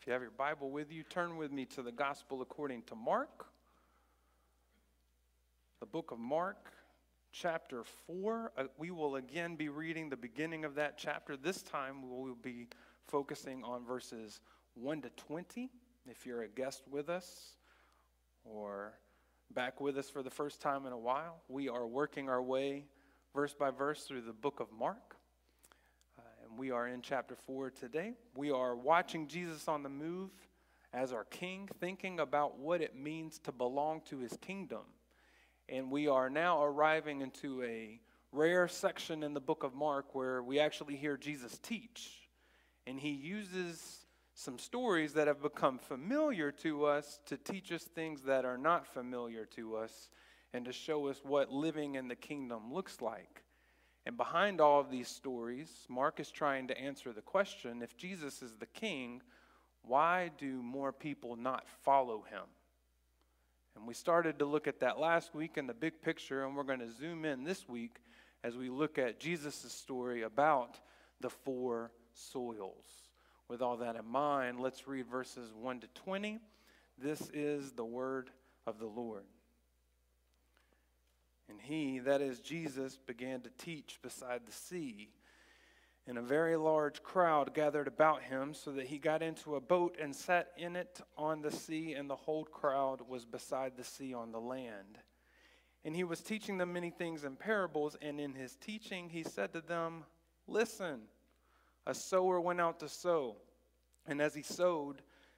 If you have your Bible with you, turn with me to the Gospel according to Mark. The book of Mark, chapter 4. Uh, we will again be reading the beginning of that chapter. This time we will be focusing on verses 1 to 20. If you're a guest with us or back with us for the first time in a while, we are working our way verse by verse through the book of Mark and we are in chapter 4 today. We are watching Jesus on the move as our king, thinking about what it means to belong to his kingdom. And we are now arriving into a rare section in the book of Mark where we actually hear Jesus teach. And he uses some stories that have become familiar to us to teach us things that are not familiar to us and to show us what living in the kingdom looks like. And behind all of these stories, Mark is trying to answer the question if Jesus is the king, why do more people not follow him? And we started to look at that last week in the big picture, and we're going to zoom in this week as we look at Jesus' story about the four soils. With all that in mind, let's read verses 1 to 20. This is the word of the Lord. And he, that is Jesus, began to teach beside the sea. And a very large crowd gathered about him, so that he got into a boat and sat in it on the sea, and the whole crowd was beside the sea on the land. And he was teaching them many things in parables, and in his teaching he said to them, Listen, a sower went out to sow, and as he sowed,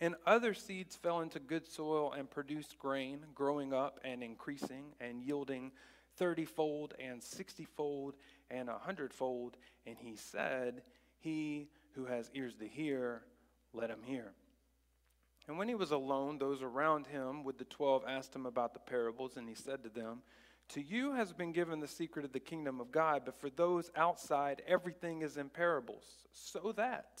And other seeds fell into good soil and produced grain, growing up and increasing and yielding thirtyfold and sixtyfold and a hundredfold. And he said, He who has ears to hear, let him hear. And when he was alone, those around him with the twelve asked him about the parables, and he said to them, To you has been given the secret of the kingdom of God, but for those outside, everything is in parables, so that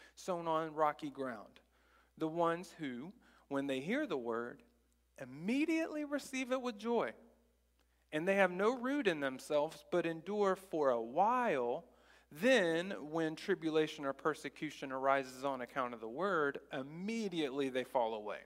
sown on rocky ground, the ones who, when they hear the word, immediately receive it with joy. And they have no root in themselves, but endure for a while. Then, when tribulation or persecution arises on account of the word, immediately they fall away.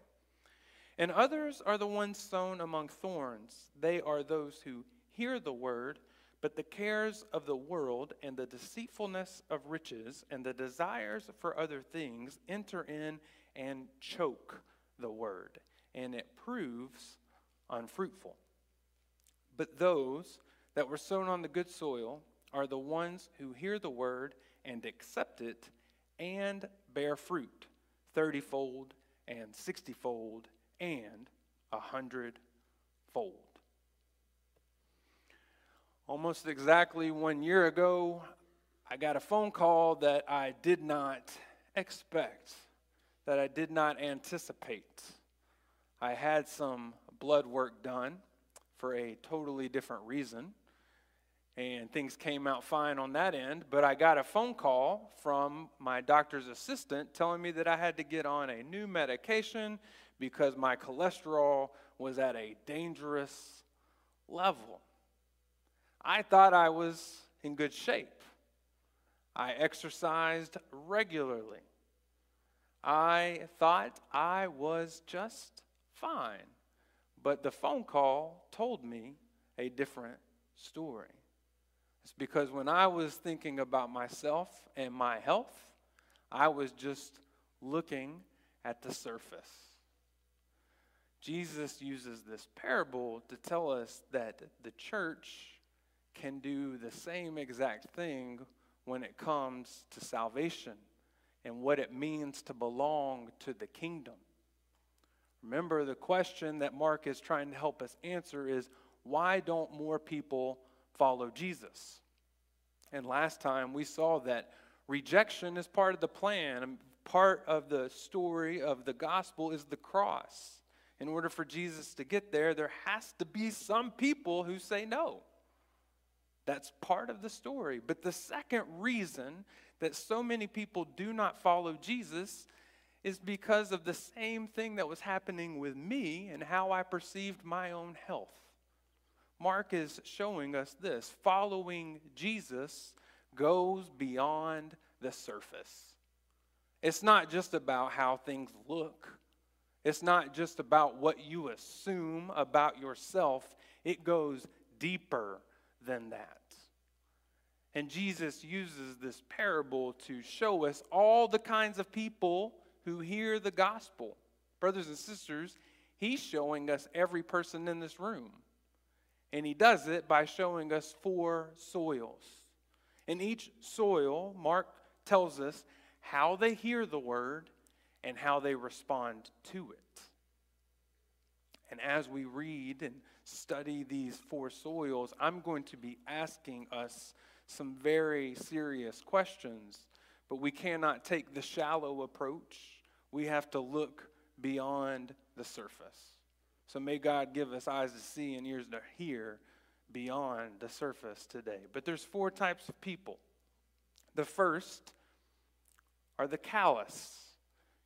And others are the ones sown among thorns. They are those who hear the word but the cares of the world and the deceitfulness of riches and the desires for other things enter in and choke the word, and it proves unfruitful. But those that were sown on the good soil are the ones who hear the word and accept it and bear fruit thirtyfold and sixtyfold and a hundredfold. Almost exactly one year ago, I got a phone call that I did not expect, that I did not anticipate. I had some blood work done for a totally different reason, and things came out fine on that end. But I got a phone call from my doctor's assistant telling me that I had to get on a new medication because my cholesterol was at a dangerous level. I thought I was in good shape. I exercised regularly. I thought I was just fine. But the phone call told me a different story. It's because when I was thinking about myself and my health, I was just looking at the surface. Jesus uses this parable to tell us that the church can do the same exact thing when it comes to salvation and what it means to belong to the kingdom. Remember, the question that Mark is trying to help us answer is why don't more people follow Jesus? And last time we saw that rejection is part of the plan, part of the story of the gospel is the cross in order for Jesus to get there, there has to be some people who say no. That's part of the story. But the second reason that so many people do not follow Jesus is because of the same thing that was happening with me and how I perceived my own health. Mark is showing us this following Jesus goes beyond the surface. It's not just about how things look it's not just about what you assume about yourself, it goes deeper than that. And Jesus uses this parable to show us all the kinds of people who hear the gospel. Brothers and sisters, he's showing us every person in this room. And he does it by showing us four soils. In each soil, Mark tells us how they hear the word and how they respond to it. And as we read and study these four soils, I'm going to be asking us some very serious questions, but we cannot take the shallow approach. We have to look beyond the surface. So may God give us eyes to see and ears to hear beyond the surface today. But there's four types of people. The first are the callous.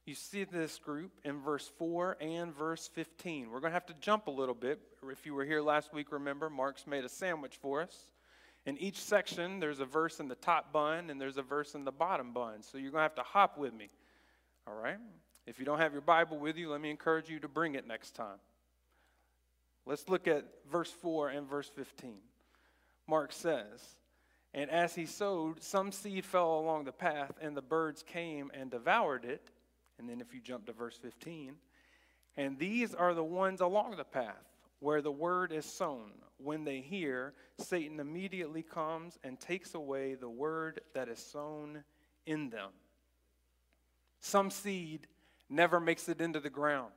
You see this group in verse 4 and verse 15. We're going to have to jump a little bit. If you were here last week, remember, Mark's made a sandwich for us. In each section, there's a verse in the top bun and there's a verse in the bottom bun. So you're going to have to hop with me. All right? If you don't have your Bible with you, let me encourage you to bring it next time. Let's look at verse 4 and verse 15. Mark says, And as he sowed, some seed fell along the path, and the birds came and devoured it. And then if you jump to verse 15, and these are the ones along the path where the word is sown. When they hear, Satan immediately comes and takes away the word that is sown in them. Some seed never makes it into the ground.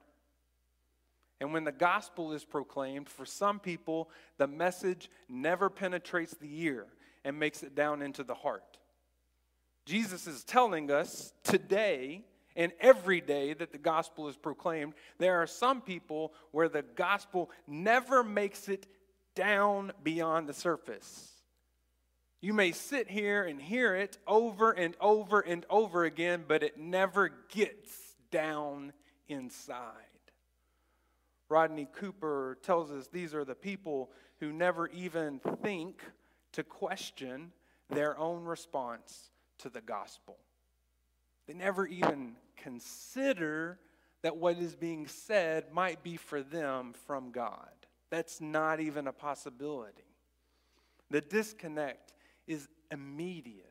And when the gospel is proclaimed, for some people, the message never penetrates the ear and makes it down into the heart. Jesus is telling us today and every day that the gospel is proclaimed, there are some people where the gospel never makes it down beyond the surface. You may sit here and hear it over and over and over again, but it never gets down inside. Rodney Cooper tells us these are the people who never even think to question their own response to the gospel. They never even consider that what is being said might be for them from God. That's not even a possibility. The disconnect is immediate.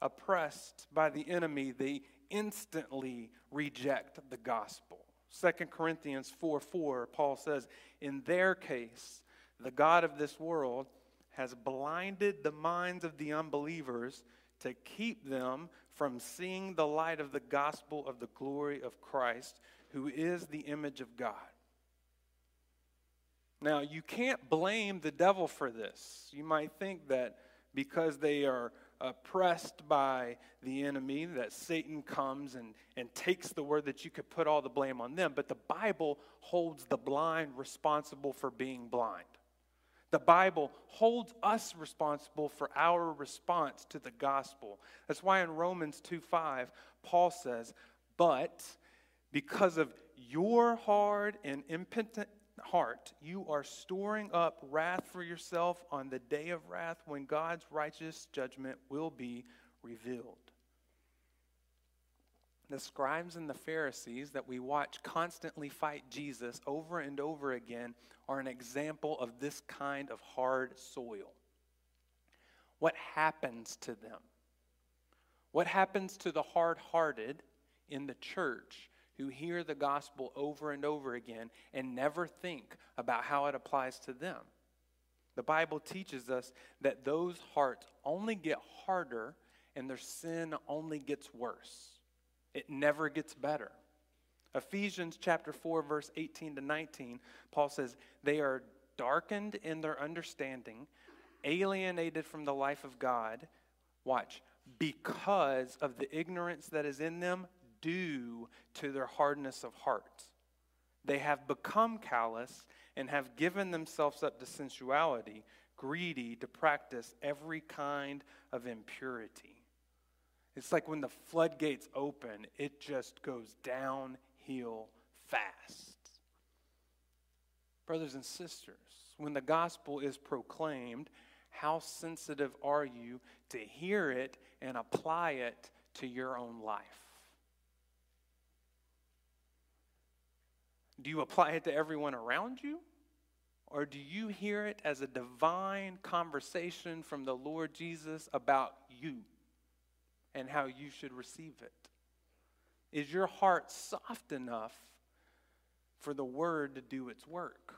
Oppressed by the enemy, they instantly reject the gospel. 2 Corinthians 4 4, Paul says, In their case, the God of this world has blinded the minds of the unbelievers to keep them from seeing the light of the gospel of the glory of Christ, who is the image of God. Now, you can't blame the devil for this. You might think that because they are oppressed by the enemy, that Satan comes and, and takes the word that you could put all the blame on them. But the Bible holds the blind responsible for being blind. The Bible holds us responsible for our response to the gospel. That's why in Romans 2 5, Paul says, But because of your hard and impotent heart, you are storing up wrath for yourself on the day of wrath when God's righteous judgment will be revealed the scribes and the Pharisees that we watch constantly fight Jesus over and over again are an example of this kind of hard soil. What happens to them? What happens to the hard hearted in the church who hear the gospel over and over again and never think about how it applies to them. The Bible teaches us that those hearts only get harder and their sin only gets worse. It never gets better. Ephesians chapter 4 verse 18 to 19, Paul says, "They are darkened in their understanding, alienated from the life of God." Watch, because of the ignorance that is in them due to their hardness of heart. They have become callous and have given themselves up to sensuality, greedy to practice every kind of impurity. It's like when the floodgates open, it just goes downhill fast. Brothers and sisters, when the gospel is proclaimed, how sensitive are you to hear it and apply it to your own life? Do you apply it to everyone around you? Or do you hear it as a divine conversation from the Lord Jesus about you and how you should receive it? Is your heart soft enough for the word to do its work?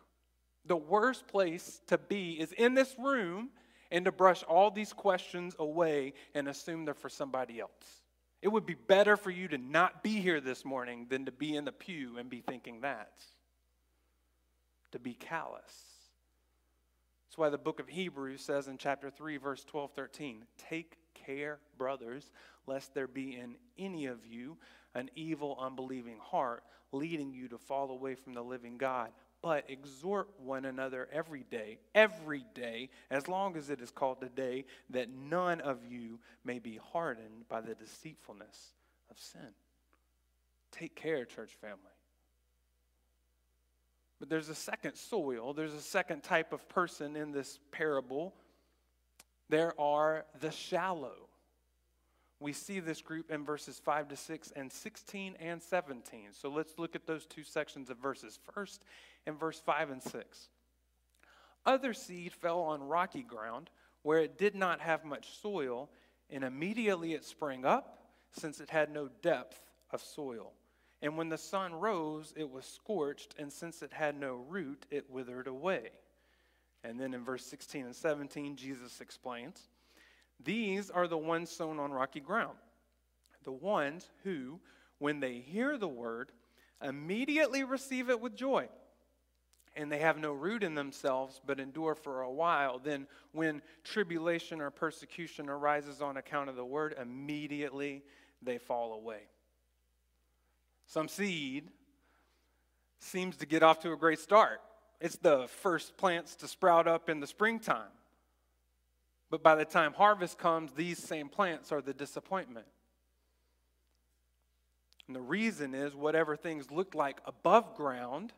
The worst place to be is in this room and to brush all these questions away and assume they're for somebody else. It would be better for you to not be here this morning than to be in the pew and be thinking that. To be callous. That's why the book of Hebrews says in chapter 3, verse 12, 13, Take care, brothers, lest there be in any of you an evil, unbelieving heart, leading you to fall away from the living God but exhort one another every day, every day, as long as it is called today, that none of you may be hardened by the deceitfulness of sin. Take care, church family. But there's a second soil, there's a second type of person in this parable. There are the shallow. We see this group in verses 5 to 6 and 16 and 17. So let's look at those two sections of verses. First, in verse 5 and 6. Other seed fell on rocky ground where it did not have much soil, and immediately it sprang up, since it had no depth of soil. And when the sun rose, it was scorched, and since it had no root, it withered away. And then in verse 16 and 17, Jesus explains these are the ones sown on rocky ground. The ones who, when they hear the word, immediately receive it with joy. And they have no root in themselves, but endure for a while. Then, when tribulation or persecution arises on account of the word, immediately they fall away. Some seed seems to get off to a great start. It's the first plants to sprout up in the springtime. But by the time harvest comes, these same plants are the disappointment. And the reason is whatever things look like above ground,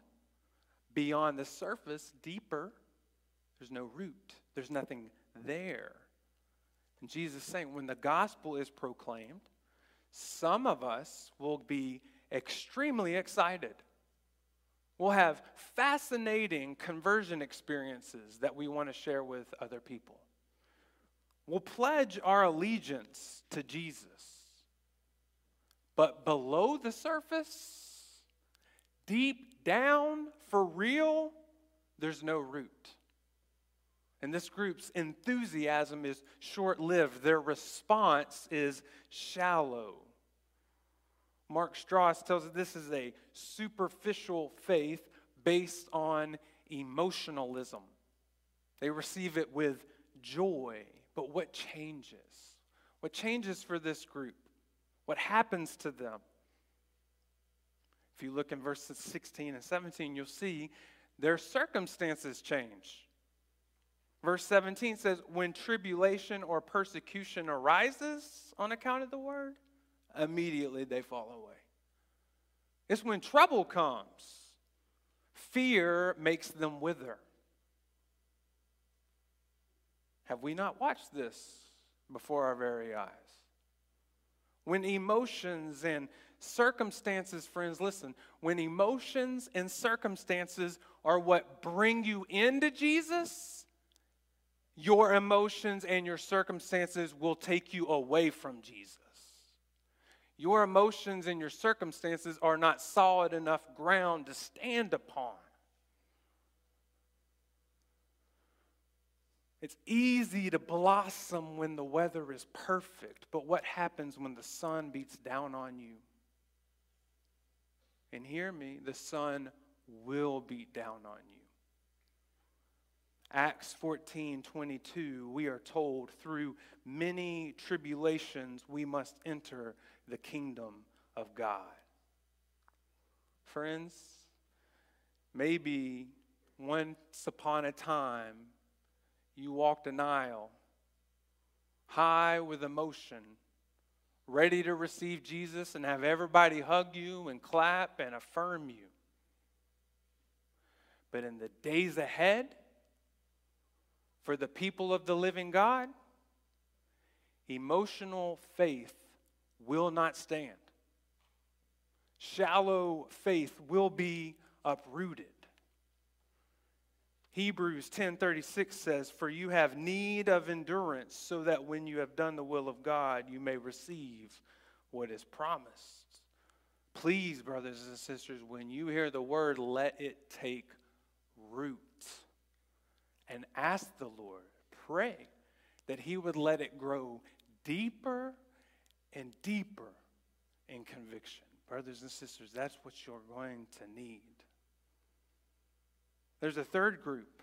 beyond the surface, deeper, there's no root, there's nothing there. And Jesus is saying when the gospel is proclaimed, some of us will be extremely excited. We'll have fascinating conversion experiences that we want to share with other people We'll pledge our allegiance to Jesus. But below the surface, deep down, for real, there's no root. And this group's enthusiasm is short lived, their response is shallow. Mark Strauss tells us this is a superficial faith based on emotionalism. They receive it with joy but what changes? What changes for this group? What happens to them? If you look in verses 16 and 17, you'll see their circumstances change. Verse 17 says, When tribulation or persecution arises on account of the word, immediately they fall away. It's when trouble comes, fear makes them wither. Have we not watched this before our very eyes? When emotions and circumstances, friends, listen, when emotions and circumstances are what bring you into Jesus, your emotions and your circumstances will take you away from Jesus. Your emotions and your circumstances are not solid enough ground to stand upon. It's easy to blossom when the weather is perfect, but what happens when the sun beats down on you? And hear me, the sun will beat down on you. Acts 14 22, we are told through many tribulations we must enter the kingdom of God. Friends, maybe once upon a time you walked an aisle high with emotion, ready to receive Jesus and have everybody hug you and clap and affirm you. But in the days ahead, for the people of the living God, emotional faith will not stand. Shallow faith will be uprooted. Hebrews 10:36 says, "For you have need of endurance, so that when you have done the will of God, you may receive what is promised." Please, brothers and sisters, when you hear the word, let it take root. And ask the Lord, pray that he would let it grow deeper and deeper in conviction. Brothers and sisters, that's what you're going to need. There's a third group.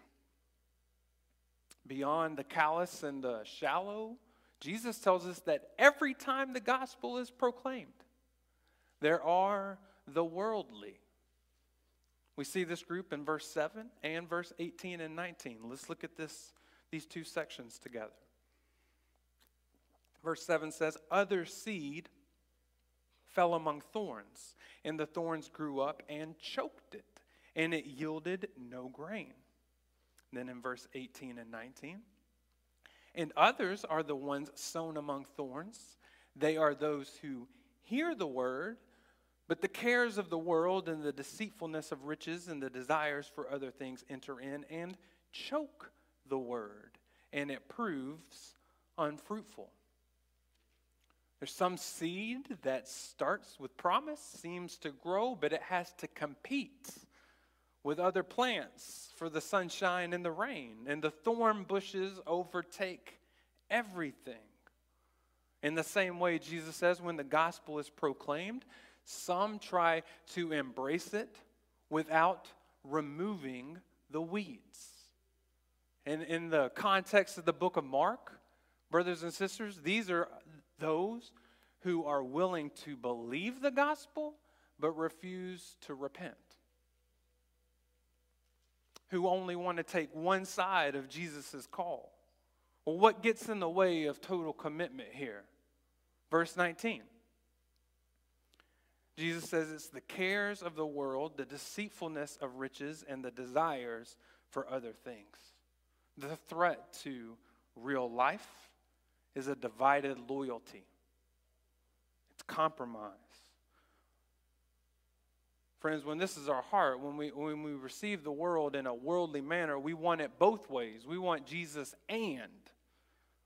Beyond the callous and the shallow, Jesus tells us that every time the gospel is proclaimed, there are the worldly. We see this group in verse 7 and verse 18 and 19. Let's look at this, these two sections together. Verse 7 says, Other seed fell among thorns, and the thorns grew up and choked it and it yielded no grain. Then in verse 18 and 19, and others are the ones sown among thorns. They are those who hear the word, but the cares of the world and the deceitfulness of riches and the desires for other things enter in and choke the word, and it proves unfruitful. There's some seed that starts with promise, seems to grow, but it has to compete with other plants for the sunshine and the rain, and the thorn bushes overtake everything. In the same way, Jesus says, when the gospel is proclaimed, some try to embrace it without removing the weeds. And in the context of the book of Mark, brothers and sisters, these are those who are willing to believe the gospel but refuse to repent who only want to take one side of Jesus' call. Well, what gets in the way of total commitment here? Verse 19. Jesus says it's the cares of the world, the deceitfulness of riches, and the desires for other things. The threat to real life is a divided loyalty, it's compromise. Friends, when this is our heart, when we, when we receive the world in a worldly manner, we want it both ways. We want Jesus and.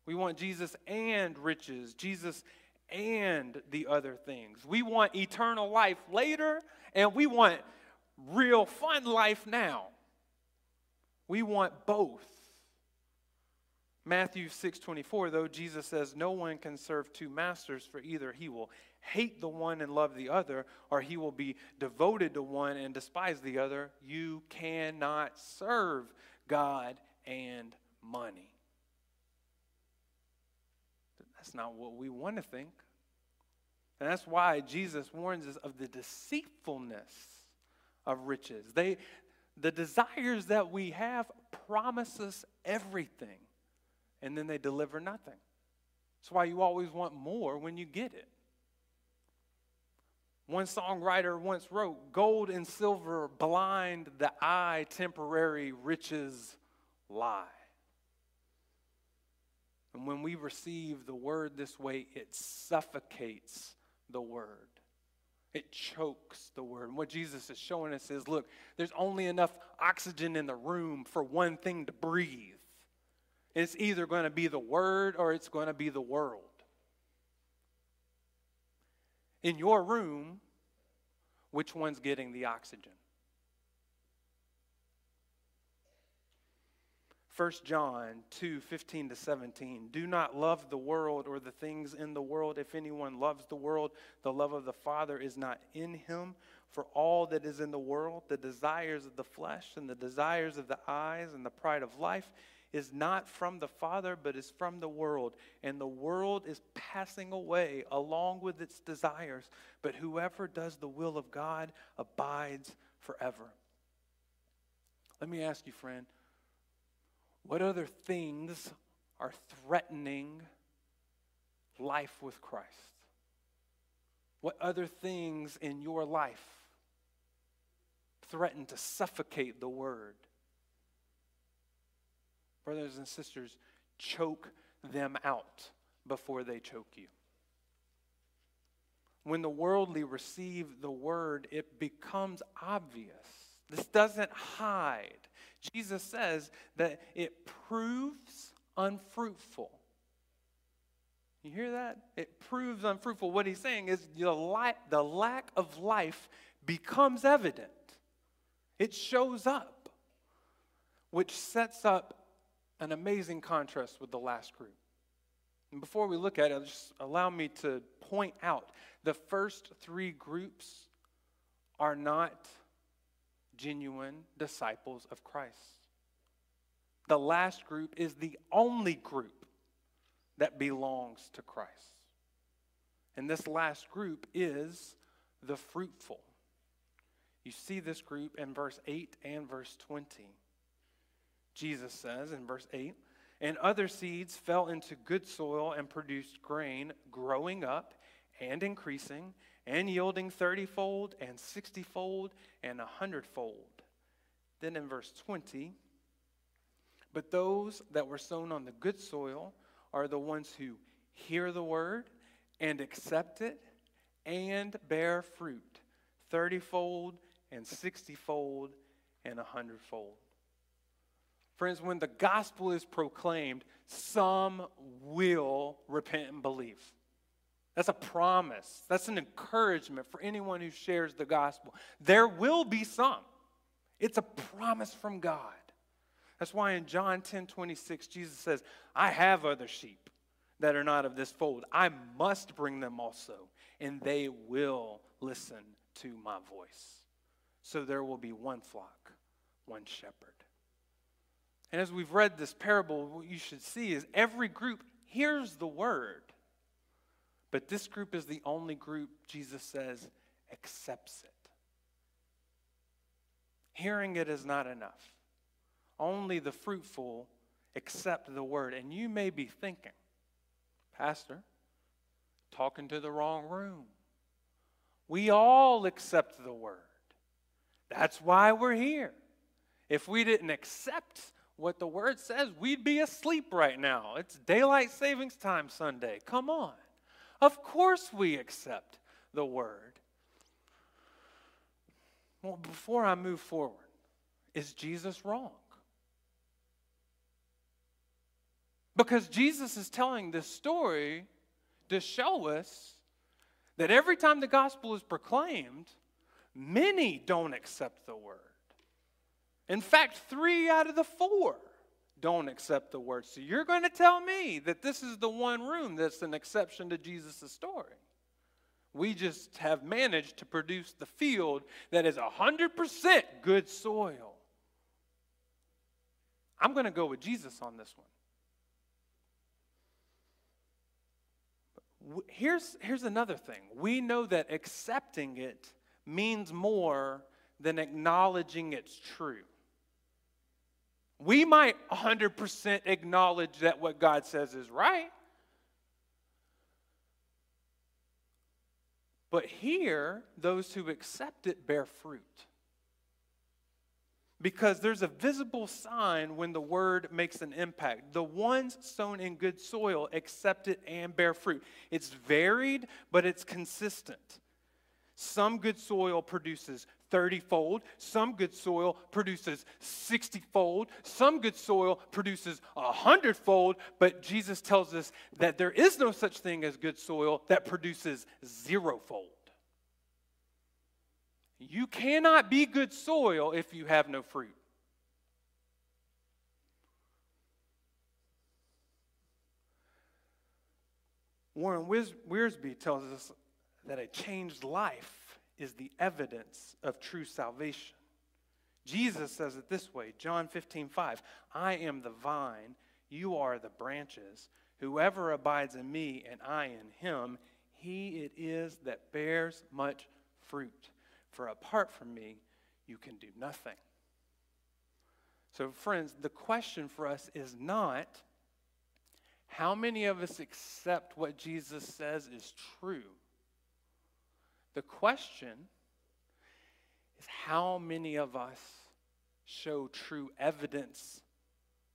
We want Jesus and riches, Jesus and the other things. We want eternal life later, and we want real fun life now. We want both. Matthew 6:24 though Jesus says no one can serve two masters for either he will hate the one and love the other, or he will be devoted to one and despise the other. You cannot serve God and money. That's not what we want to think. And that's why Jesus warns us of the deceitfulness of riches. They, the desires that we have promise us everything, and then they deliver nothing. That's why you always want more when you get it. One songwriter once wrote Gold and silver blind the eye, temporary riches lie. And when we receive the word this way, it suffocates the word. It chokes the word. And what Jesus is showing us is look, there's only enough oxygen in the room for one thing to breathe. It's either going to be the word or it's going to be the world. in your room, which one's getting the oxygen? 1 John 2 15 to 17. Do not love the world or the things in the world. If anyone loves the world, the love of the Father is not in him. For all that is in the world, the desires of the flesh and the desires of the eyes and the pride of life, is not from the Father, but is from the world. And the world is passing away along with its desires. But whoever does the will of God abides forever. Let me ask you, friend what other things are threatening life with Christ? What other things in your life threaten to suffocate the word? Brothers and sisters, choke them out before they choke you. When the worldly receive the word, it becomes obvious. This doesn't hide. Jesus says that it proves unfruitful. You hear that? It proves unfruitful. What he's saying is the, li- the lack of life becomes evident, it shows up, which sets up an amazing contrast with the last group. And before we look at it, just allow me to point out the first three groups are not genuine disciples of Christ. The last group is the only group that belongs to Christ. And this last group is the fruitful. You see this group in verse 8 and verse 20. Jesus says in verse 8, and other seeds fell into good soil and produced grain, growing up and increasing and yielding thirtyfold and sixtyfold and a hundredfold. Then in verse 20, but those that were sown on the good soil are the ones who hear the word and accept it and bear fruit thirtyfold and sixtyfold and a hundredfold. Friends, when the gospel is proclaimed, some will repent and believe. That's a promise. That's an encouragement for anyone who shares the gospel. There will be some. It's a promise from God. That's why in John 10 26, Jesus says, I have other sheep that are not of this fold. I must bring them also, and they will listen to my voice. So there will be one flock, one shepherd. And as we've read this parable, what you should see is every group hears the word but this group is the only group, Jesus says, accepts it. Hearing it is not enough. Only the fruitful accept the word. And you may be thinking, Pastor, talking to the wrong room. We all accept the word. That's why we're here. If we didn't accept what the word says, we'd be asleep right now. It's daylight savings time Sunday. Come on. Of course, we accept the word. Well, before I move forward, is Jesus wrong? Because Jesus is telling this story to show us that every time the gospel is proclaimed, many don't accept the word. In fact, three out of the four don't accept the word. So you're going to tell me that this is the one room that's an exception to Jesus' story. We just have managed to produce the field that is 100% good soil. I'm going to go with Jesus on this one. Here's, here's another thing. We know that accepting it means more than acknowledging it's true. We might 100% acknowledge that what God says is right. But here, those who accept it bear fruit. Because there's a visible sign when the word makes an impact. The ones sown in good soil accept it and bear fruit. It's varied, but it's consistent. Some good soil produces 30 fold. Some good soil produces 60 fold. Some good soil produces 100 fold. But Jesus tells us that there is no such thing as good soil that produces zero fold. You cannot be good soil if you have no fruit. Warren Wiersbe tells us that a changed life is the evidence of true salvation. Jesus says it this way John 15, 5. I am the vine, you are the branches. Whoever abides in me and I in him, he it is that bears much fruit. For apart from me, you can do nothing. So, friends, the question for us is not how many of us accept what Jesus says is true? The question is how many of us show true evidence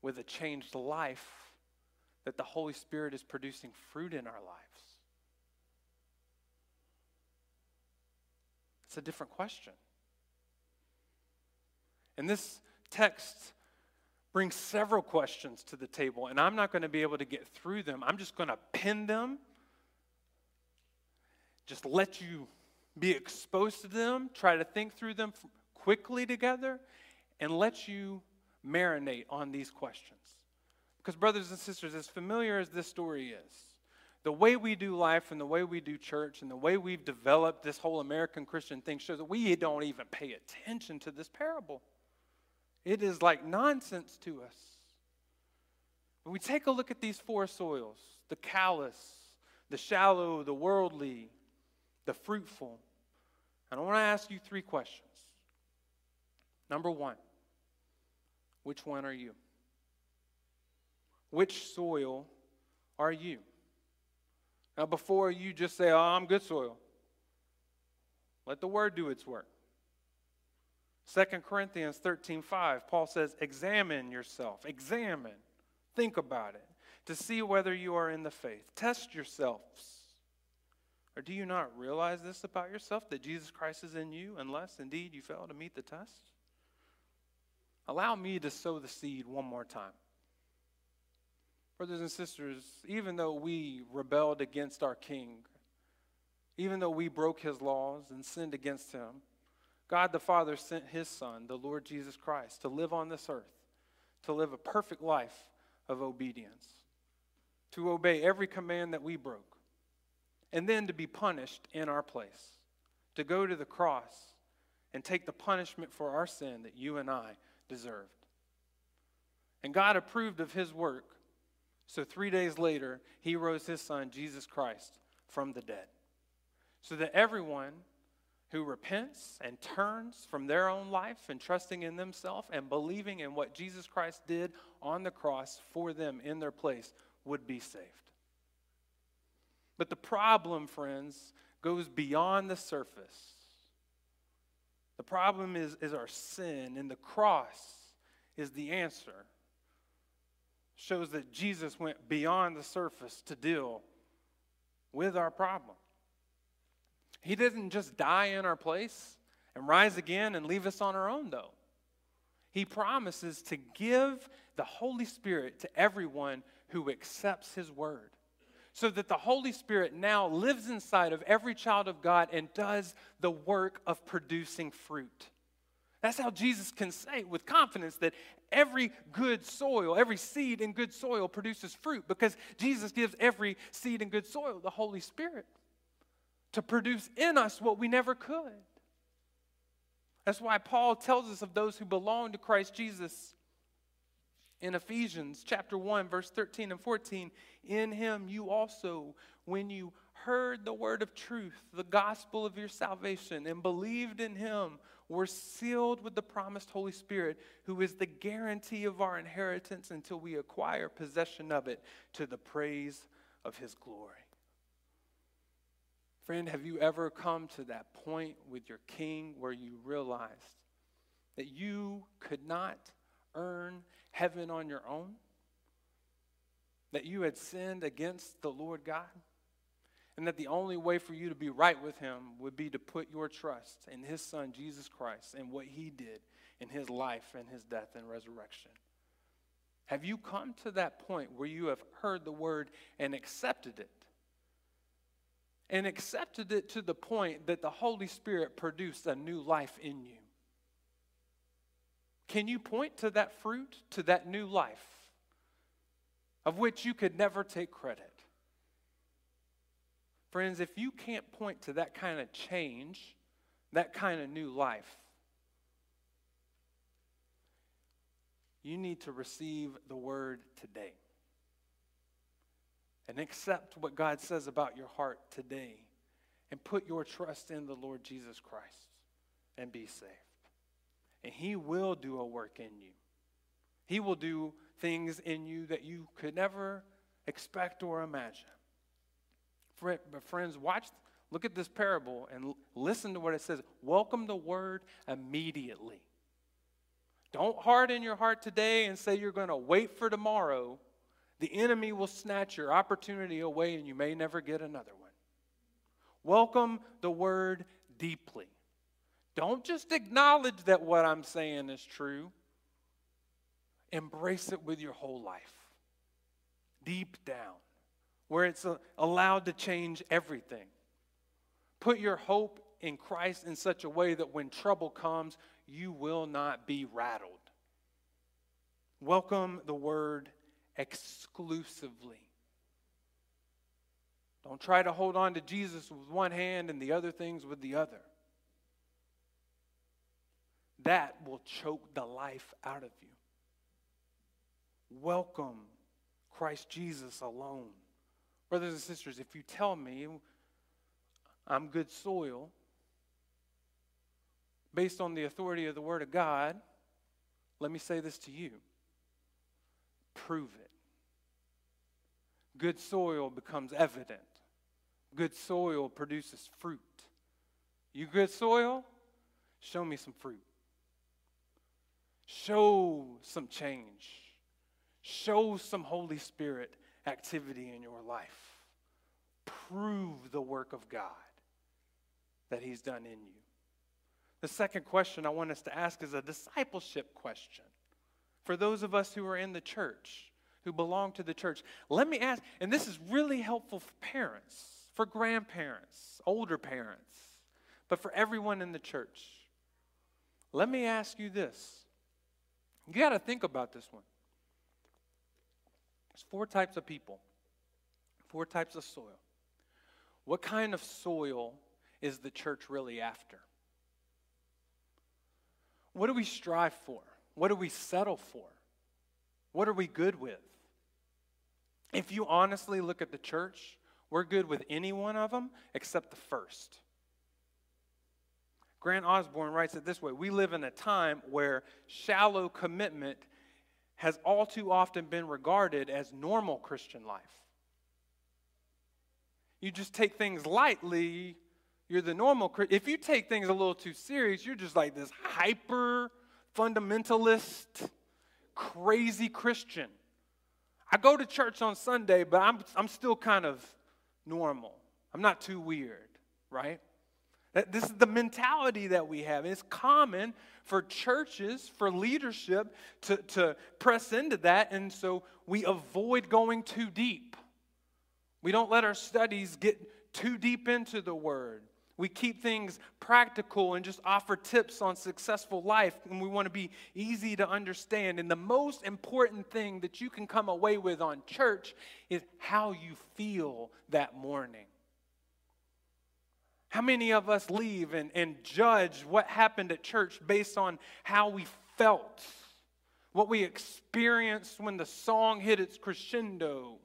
with a changed life that the Holy Spirit is producing fruit in our lives? It's a different question. And this text brings several questions to the table, and I'm not going to be able to get through them. I'm just going to pin them, just let you be exposed to them, try to think through them quickly together, and let you marinate on these questions. Because, brothers and sisters, as familiar as this story is, the way we do life and the way we do church and the way we've developed this whole American Christian thing shows that we don't even pay attention to this parable. It is like nonsense to us. When we take a look at these four soils the callous, the shallow, the worldly, the fruitful, and I want to ask you three questions. Number one, which one are you? Which soil are you? Now, before you just say, Oh, I'm good soil, let the word do its work. 2 Corinthians 13 5, Paul says, Examine yourself, examine, think about it, to see whether you are in the faith. Test yourselves. Or do you not realize this about yourself, that Jesus Christ is in you, unless indeed you fail to meet the test? Allow me to sow the seed one more time. Brothers and sisters, even though we rebelled against our King, even though we broke his laws and sinned against him, God the Father sent his Son, the Lord Jesus Christ, to live on this earth, to live a perfect life of obedience, to obey every command that we broke, and then to be punished in our place, to go to the cross and take the punishment for our sin that you and I deserved. And God approved of his work, so three days later, he rose his Son, Jesus Christ, from the dead, so that everyone who repents and turns from their own life and trusting in themselves and believing in what Jesus Christ did on the cross for them in their place would be saved. But the problem, friends, goes beyond the surface. The problem is, is our sin, and the cross is the answer. Shows that Jesus went beyond the surface to deal with our problem. He didn't just die in our place and rise again and leave us on our own, though. He promises to give the Holy Spirit to everyone who accepts His word. So that the Holy Spirit now lives inside of every child of God and does the work of producing fruit. That's how Jesus can say with confidence that every good soil, every seed in good soil produces fruit because Jesus gives every seed in good soil the Holy Spirit to produce in us what we never could. That's why Paul tells us of those who belong to Christ Jesus in Ephesians chapter 1 verse 13 and 14 in him you also when you heard the word of truth the gospel of your salvation and believed in him were sealed with the promised holy spirit who is the guarantee of our inheritance until we acquire possession of it to the praise of his glory. Friend, have you ever come to that point with your king where you realized that you could not earn heaven on your own? That you had sinned against the Lord God? and that the only way for you to be right with Him would be to put your trust in His Son, Jesus Christ, and what He did in His life and His death and resurrection. Have you come to that point where you have heard the word and accepted it? And accepted it to the point that the Holy Spirit produced a new life in you. Can you point to that fruit, to that new life, of which you could never take credit? Friends, if you can't point to that kind of change, that kind of new life, you need to receive the word today and accept what God says about your heart today and put your trust in the Lord Jesus Christ and be saved. And He will do a work in you. He will do things in you that you could never expect or imagine. But friends, watch, look at this parable and listen to what it says. Welcome the word immediately. Don't harden your heart today and say you're going to wait for tomorrow. The enemy will snatch your opportunity away and you may never get another one. Welcome the word deeply. Don't just acknowledge that what I'm saying is true, embrace it with your whole life, deep down, where it's uh, allowed to change everything. Put your hope in Christ in such a way that when trouble comes, you will not be rattled. Welcome the word exclusively. Don't try to hold on to Jesus with one hand and the other things with the other. That will choke the life out of you. Welcome Christ Jesus alone. Brothers and sisters, if you tell me I'm good soil, based on the authority of the Word of God, let me say this to you prove it. Good soil becomes evident, good soil produces fruit. You good soil? Show me some fruit. Show some change. Show some Holy Spirit activity in your life. Prove the work of God that He's done in you. The second question I want us to ask is a discipleship question. For those of us who are in the church, who belong to the church, let me ask, and this is really helpful for parents, for grandparents, older parents, but for everyone in the church. Let me ask you this. You got to think about this one. There's four types of people, four types of soil. What kind of soil is the church really after? What do we strive for? What do we settle for? What are we good with? If you honestly look at the church, we're good with any one of them except the first. Grant Osborne writes it this way We live in a time where shallow commitment has all too often been regarded as normal Christian life. You just take things lightly you're the normal If you take things a little too serious, you're just like this hyper fundamentalist, crazy Christian. I go to church on Sunday, but I'm, I'm still kind of normal. I'm not too weird, right? This is the mentality that we have. It's common for churches, for leadership to, to press into that, and so we avoid going too deep. We don't let our studies get too deep into the Word. We keep things practical and just offer tips on successful life, and we want to be easy to understand. And the most important thing that you can come away with on church is how you feel that morning. How many of us leave and, and judge what happened at church based on how we felt, what we experienced when the song hit its crescendo,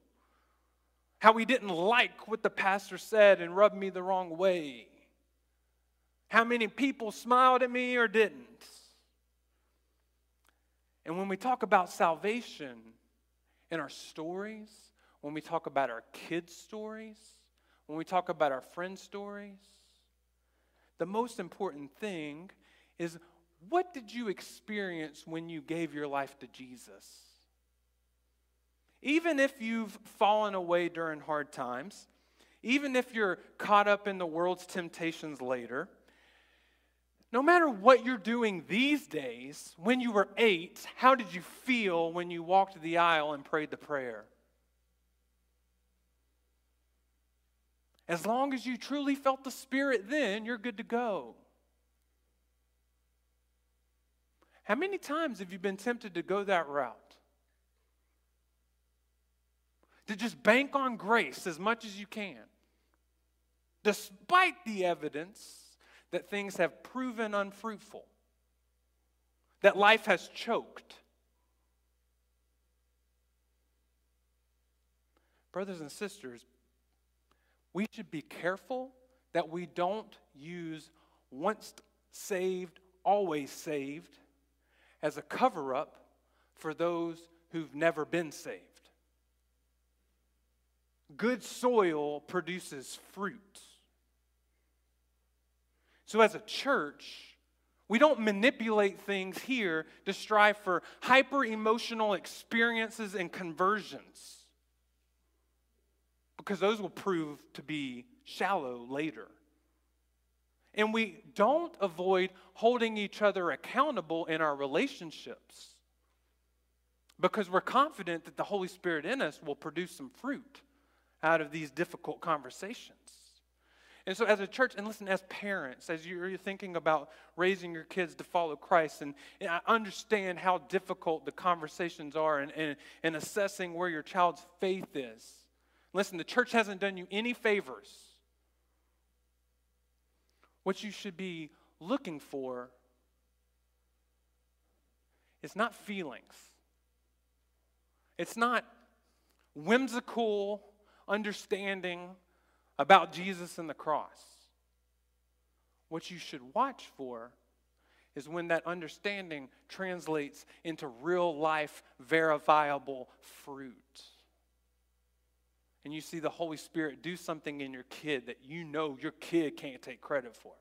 how we didn't like what the pastor said and rubbed me the wrong way? how many people smiled at me or didn't. And when we talk about salvation in our stories, when we talk about our kids' stories, when we talk about our friends' stories, the most important thing is what did you experience when you gave your life to Jesus? Even if you've fallen away during hard times, even if you're caught up in the world's temptations later, no matter what you're doing these days, when you were eight, how did you feel when you walked the aisle and prayed the prayer? As long as you truly felt the Spirit then, you're good to go. How many times have you been tempted to go that route? To just bank on grace as much as you can, despite the evidence that things have proven unfruitful, that life has choked. Brothers and sisters, we should be careful that we don't use once saved, always saved as a cover up for those who've never been saved. Good soil produces fruit. So, as a church, we don't manipulate things here to strive for hyper emotional experiences and conversions because those will prove to be shallow later. And we don't avoid holding each other accountable in our relationships because we're confident that the Holy Spirit in us will produce some fruit out of these difficult conversations. And so, as a church, and listen, as parents, as you're thinking about raising your kids to follow Christ, and, and I understand how difficult the conversations are and, and, and assessing where your child's faith is. Listen, the church hasn't done you any favors. What you should be looking for is not feelings, it's not whimsical understanding about Jesus and the cross. What you should watch for is when that understanding translates into real life, verifiable fruit. And you see the Holy Spirit do something in your kid that you know your kid can't take credit for.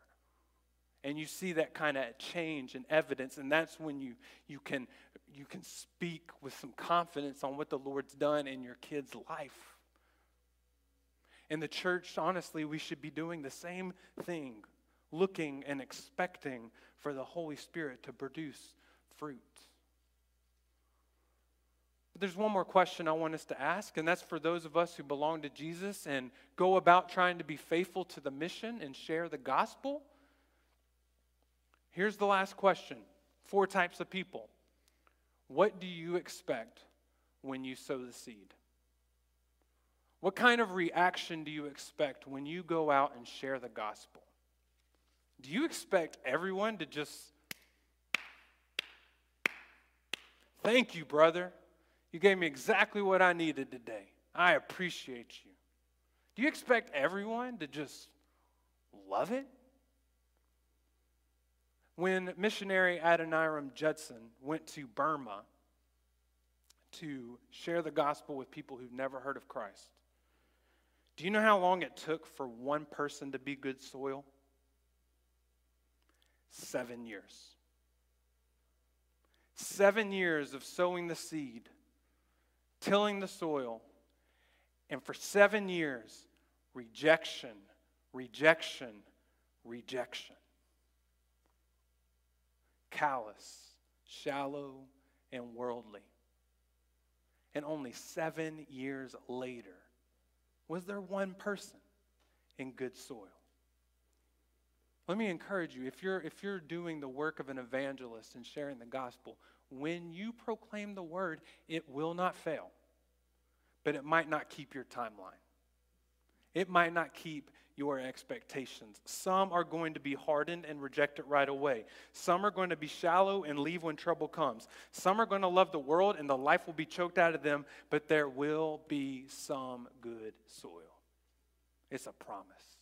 And you see that kind of change and evidence, and that's when you, you, can, you can speak with some confidence on what the Lord's done in your kid's life. In the church, honestly, we should be doing the same thing, looking and expecting for the Holy Spirit to produce fruit. But there's one more question I want us to ask, and that's for those of us who belong to Jesus and go about trying to be faithful to the mission and share the gospel. Here's the last question four types of people. What do you expect when you sow the seed? What kind of reaction do you expect when you go out and share the gospel? Do you expect everyone to just, thank you, brother? You gave me exactly what I needed today. I appreciate you. Do you expect everyone to just love it? When missionary Adoniram Judson went to Burma to share the gospel with people who've never heard of Christ, do you know how long it took for one person to be good soil? Seven years. Seven years of sowing the seed, tilling the soil, and for seven years, rejection, rejection, rejection. Callous, shallow, and worldly. And only seven years later, was there one person in good soil? Let me encourage you if you're, if you're doing the work of an evangelist and sharing the gospel, when you proclaim the word, it will not fail, but it might not keep your timeline. It might not keep your expectations. Some are going to be hardened and reject it right away. Some are going to be shallow and leave when trouble comes. Some are going to love the world and the life will be choked out of them, but there will be some good soil. It's a promise.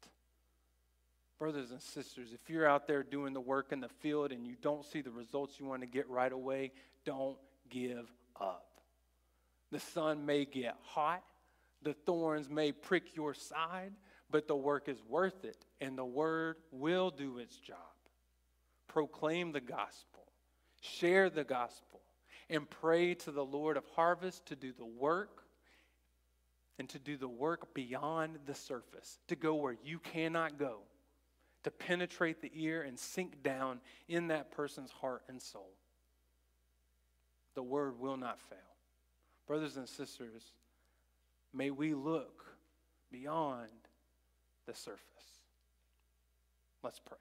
Brothers and sisters, if you're out there doing the work in the field and you don't see the results you want to get right away, don't give up. The sun may get hot, the thorns may prick your side, but the work is worth it, and the word will do its job. Proclaim the gospel, share the gospel, and pray to the Lord of harvest to do the work and to do the work beyond the surface, to go where you cannot go, to penetrate the ear and sink down in that person's heart and soul. The word will not fail. Brothers and sisters, may we look beyond the surface. Let's pray.